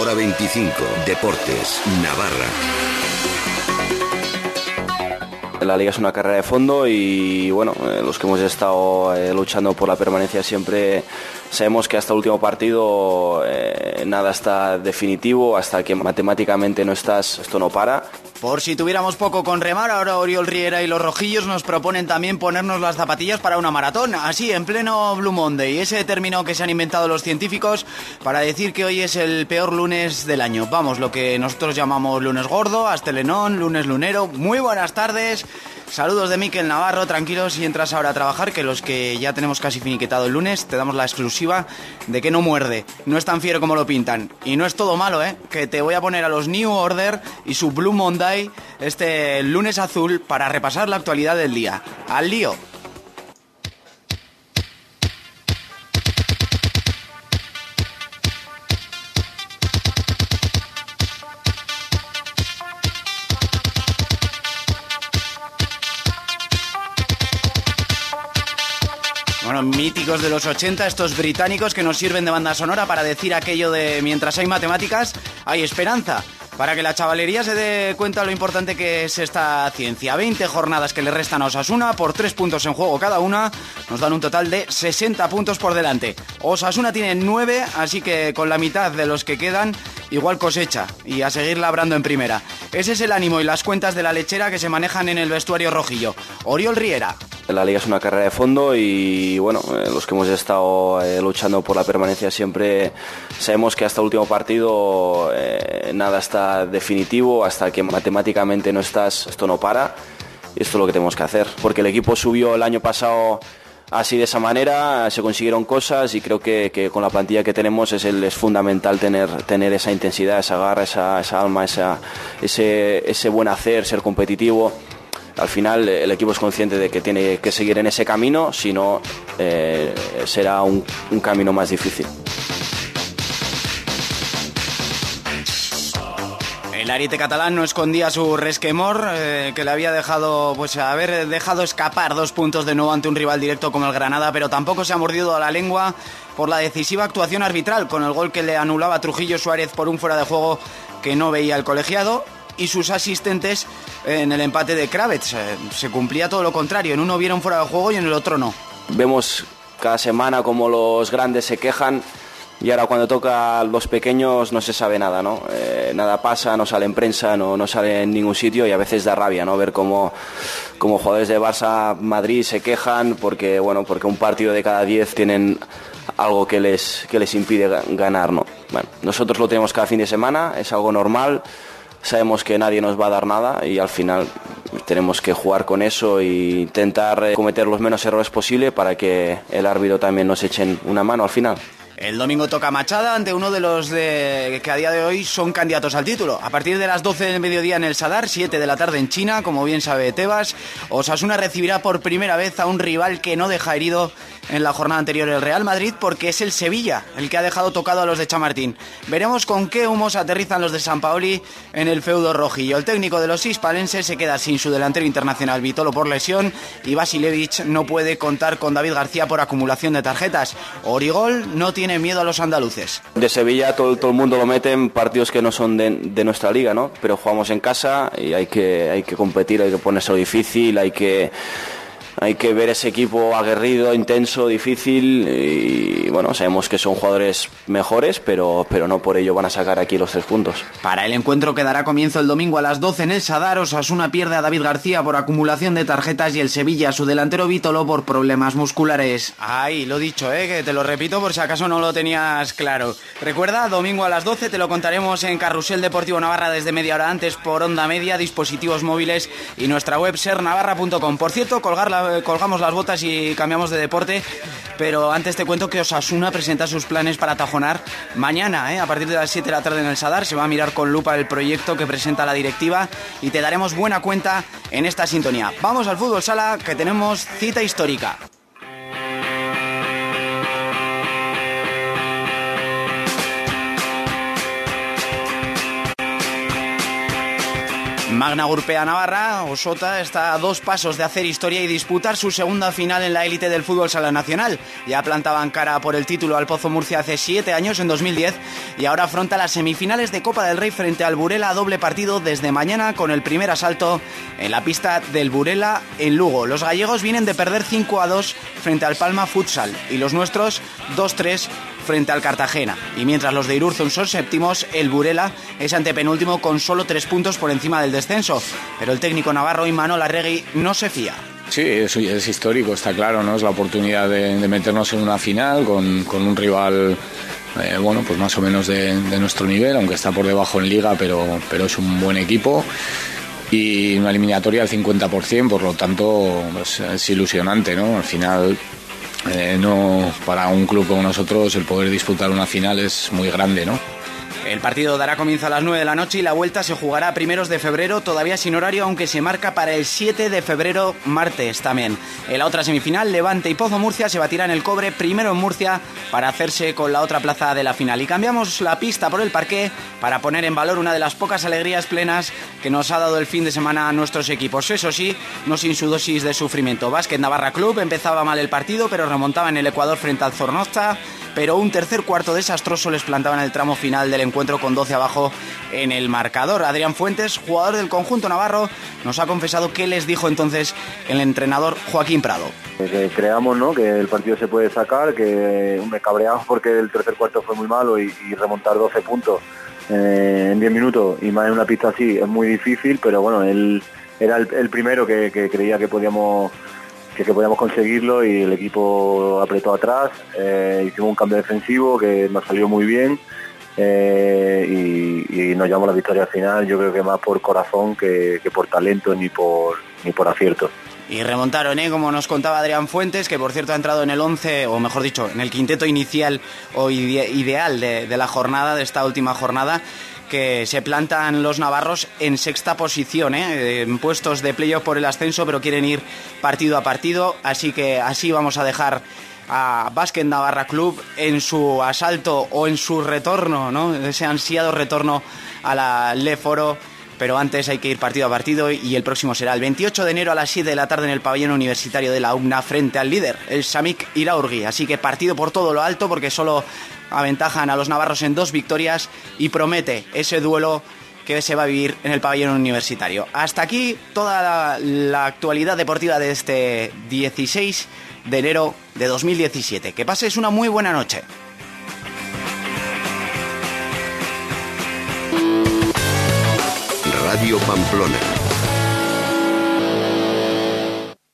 hora 25. Deportes, Navarra. La liga es una carrera de fondo y bueno, eh, los que hemos estado eh, luchando por la permanencia siempre sabemos que hasta el último partido eh, nada está definitivo, hasta que matemáticamente no estás, esto no para. Por si tuviéramos poco con remar, ahora Oriol Riera y los rojillos nos proponen también ponernos las zapatillas para una maratón, así en pleno Blue Monday, ese término que se han inventado los científicos para decir que hoy es el peor lunes del año. Vamos, lo que nosotros llamamos lunes gordo, astelenón, lunes lunero. Muy buenas tardes. Saludos de Miquel Navarro, tranquilos y entras ahora a trabajar, que los que ya tenemos casi finiquetado el lunes, te damos la exclusiva de que no muerde, no es tan fiero como lo pintan. Y no es todo malo, ¿eh? Que te voy a poner a los New Order y su Blue Monday este lunes azul para repasar la actualidad del día. ¡Al lío! De los 80, estos británicos que nos sirven de banda sonora para decir aquello de mientras hay matemáticas, hay esperanza. Para que la chavalería se dé cuenta lo importante que es esta ciencia. 20 jornadas que le restan a Osasuna por 3 puntos en juego cada una. Nos dan un total de 60 puntos por delante. Osasuna tiene 9, así que con la mitad de los que quedan igual cosecha y a seguir labrando en primera. Ese es el ánimo y las cuentas de la lechera que se manejan en el vestuario rojillo. Oriol Riera. La liga es una carrera de fondo y bueno, eh, los que hemos estado eh, luchando por la permanencia siempre sabemos que hasta el último partido eh, nada está definitivo, hasta que matemáticamente no estás, esto no para. Y esto es lo que tenemos que hacer, porque el equipo subió el año pasado así de esa manera, se consiguieron cosas y creo que, con la plantilla que tenemos es, es fundamental tener, tener esa intensidad, esa garra, esa, alma, ese, ese buen hacer, ser competitivo al final el equipo es consciente de que tiene que seguir en ese camino, si no eh, será un, camino más difícil. El ariete catalán no escondía su resquemor, eh, que le había dejado, pues, haber dejado escapar dos puntos de nuevo ante un rival directo como el Granada, pero tampoco se ha mordido a la lengua por la decisiva actuación arbitral, con el gol que le anulaba Trujillo Suárez por un fuera de juego que no veía el colegiado y sus asistentes en el empate de Kravets. Eh, Se cumplía todo lo contrario, en uno vieron fuera de juego y en el otro no. Vemos cada semana como los grandes se quejan y ahora cuando toca a los pequeños no se sabe nada, ¿no? Eh, nada pasa, no sale en prensa, no, no sale en ningún sitio y a veces da rabia, ¿no? Ver cómo, cómo jugadores de Barça, Madrid se quejan porque, bueno, porque un partido de cada diez tienen algo que les, que les impide ga- ganar, ¿no? Bueno, nosotros lo tenemos cada fin de semana, es algo normal, sabemos que nadie nos va a dar nada y al final tenemos que jugar con eso e intentar eh, cometer los menos errores posible para que el árbitro también nos echen una mano al final. El domingo toca Machada ante uno de los que a día de hoy son candidatos al título. A partir de las 12 del mediodía en el Sadar, 7 de la tarde en China, como bien sabe Tebas, Osasuna recibirá por primera vez a un rival que no deja herido en la jornada anterior el Real Madrid porque es el Sevilla el que ha dejado tocado a los de Chamartín. Veremos con qué humos aterrizan los de San Paoli en el feudo rojillo. El técnico de los hispalenses se queda sin su delantero internacional Vitolo por lesión y Basilevich no puede contar con David García por acumulación de tarjetas. Origol no tiene miedo a los andaluces. De Sevilla todo, todo el mundo lo mete en partidos que no son de, de nuestra liga, ¿no? Pero jugamos en casa y hay que, hay que competir, hay que ponerse difícil, hay que, hay que ver ese equipo aguerrido, intenso, difícil y bueno, sabemos que son jugadores mejores, pero, pero no por ello van a sacar aquí los tres puntos. Para el encuentro que dará comienzo el domingo a las 12 en el Sadar, Osasuna pierde a David García por acumulación de tarjetas y el Sevilla a su delantero Vítolo por problemas musculares. Ay, lo dicho, eh, que te lo repito por si acaso no lo tenías claro. Recuerda, domingo a las 12 te lo contaremos en Carrusel Deportivo Navarra desde media hora antes por onda media, dispositivos móviles y nuestra web sernavarra.com. Por cierto, colgar la- colgamos las botas y cambiamos de deporte, pero antes te cuento que Osasuna presenta sus planes para tajonar mañana, ¿eh? a partir de las 7 de la tarde en el Sadar. Se va a mirar con lupa el proyecto que presenta la directiva y te daremos buena cuenta en esta sintonía. Vamos al fútbol sala que tenemos cita histórica. Magna Urpea Navarra, Osota, está a dos pasos de hacer historia y disputar su segunda final en la élite del fútbol sala nacional. Ya plantaban cara por el título al Pozo Murcia hace siete años, en 2010, y ahora afronta las semifinales de Copa del Rey frente al Burela a doble partido desde mañana con el primer asalto en la pista del Burela en Lugo. Los gallegos vienen de perder 5 a 2 frente al Palma Futsal y los nuestros 2-3 frente al Cartagena. Y mientras los de Irurzun son séptimos, el Burela es antepenúltimo con solo tres puntos por encima del Pero el técnico navarro Imanol Arregui no se fía. Sí, es, es histórico, está claro, ¿no? Es la oportunidad de, meternos en una final con, un rival, eh, bueno, pues más o menos de, nuestro nivel, aunque está por debajo en liga, pero, pero es un buen equipo y una eliminatoria al 50%, por lo tanto pues, es ilusionante, ¿no? Al final eh, no para un club como nosotros el poder disputar una final es muy grande, ¿no? El partido dará comienzo a las 9 de la noche y la vuelta se jugará primeros de febrero, todavía sin horario, aunque se marca para el 7 de febrero, martes también. En la otra semifinal, Levante y Pozo Murcia se batirán el cobre primero en Murcia para hacerse con la otra plaza de la final. Y cambiamos la pista por el parque para poner en valor una de las pocas alegrías plenas que nos ha dado el fin de semana a nuestros equipos. Eso sí, no sin su dosis de sufrimiento. Básquet Navarra Club empezaba mal el partido, pero remontaba en el Ecuador frente al Zornoza pero un tercer cuarto desastroso les plantaba en el tramo final del encuentro con 12 abajo en el marcador. Adrián Fuentes, jugador del conjunto navarro, nos ha confesado qué les dijo entonces el entrenador Joaquín Prado. Que creamos ¿no? que el partido se puede sacar, que me cabreamos porque el tercer cuarto fue muy malo y, remontar 12 puntos eh, en 10 minutos y más en una pista así es muy difícil, pero bueno, él era el, primero que creía que podíamos que, podíamos conseguirlo y el equipo apretó atrás, eh, hicimos un cambio defensivo que nos salió muy bien eh, y, nos llevamos la victoria al final, yo creo que más por corazón que, por talento ni por, ni por acierto. Y remontaron, ¿eh? como nos contaba Adrián Fuentes, que por cierto ha entrado en el 11, o mejor dicho, en el quinteto inicial o ideal de la jornada, de esta última jornada que se plantan los navarros en sexta posición, ¿eh? en puestos de playoff por el ascenso, pero quieren ir partido a partido, así que así vamos a dejar a Básquet Navarra Club en su asalto o en su retorno, ¿no? ese ansiado retorno a la Leforo pero antes hay que ir partido a partido y el próximo será el 28 de enero a las 7 de la tarde en el pabellón universitario de la UNA frente al líder, el Samik Iraurgi. Así que partido por todo lo alto porque solo aventajan a los navarros en dos victorias y promete ese duelo que se va a vivir en el pabellón universitario. Hasta aquí toda la, la actualidad deportiva de este 16 de enero de 2017. Que pases una muy buena noche. Radio Pamplona.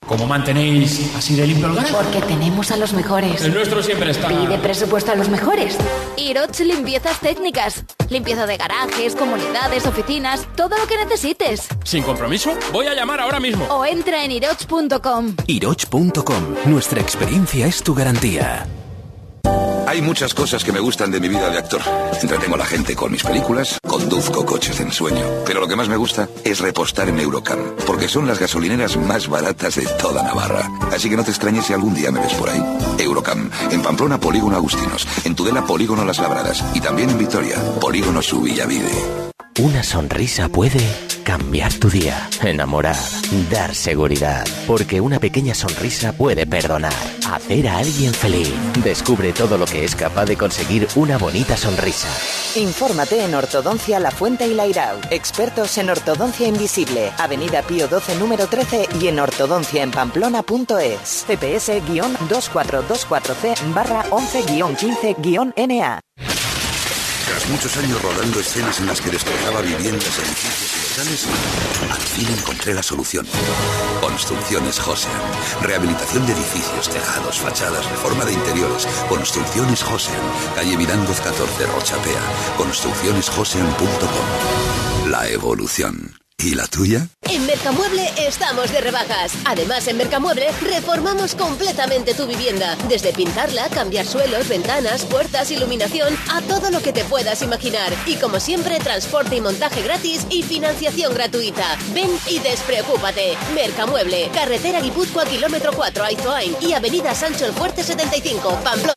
¿Cómo mantenéis así de limpio el garaje? Porque tenemos a los mejores. El nuestro siempre está. Pide presupuesto a los mejores. Iroch Limpiezas Técnicas. Limpieza de garajes, comunidades, oficinas, todo lo que necesites. ¿Sin compromiso? Voy a llamar ahora mismo. O entra en iroch.com. Iroch.com. Nuestra experiencia es tu garantía. Hay muchas cosas que me gustan de mi vida de actor. Entretengo a la gente con mis películas, conduzco coches en sueño. Pero lo que más me gusta es repostar en Eurocam, porque son las gasolineras más baratas de toda Navarra. Así que no te extrañes si algún día me ves por ahí. Eurocam, en Pamplona Polígono Agustinos, en Tudela Polígono Las Labradas y también en Vitoria, Polígono Subillavide. Una sonrisa puede cambiar tu día, enamorar, dar seguridad, porque una pequeña sonrisa puede perdonar, hacer a alguien feliz. Descubre todo lo que es capaz de conseguir una bonita sonrisa. Infórmate en Ortodoncia La Fuente y Lairau. Expertos en ortodoncia invisible. Avenida Pío 12 número 13 y en ortodonciaenpamplona.es. CPS-24240C barra 11-15-NA. Muchos años rodando escenas en las que destrozaba viviendas, edificios y locales, al fin encontré la solución. Construcciones Josean. Rehabilitación de edificios, tejados, fachadas, reforma de interiores. Construcciones Josean. Calle Mirandoz 14, Rochapea. Construccionesjosean.com. La evolución. ¿Y la tuya? En Mercamueble estamos de rebajas. Además, en Mercamueble reformamos completamente tu vivienda. Desde pintarla, cambiar suelos, ventanas, puertas, iluminación, a todo lo que te puedas imaginar. Y como siempre, transporte y montaje gratis y financiación gratuita. Ven y despreocúpate. Mercamueble, carretera Guipúzcoa, kilómetro 4, Aizoain y avenida Sancho el Fuerte 75, Pamplona.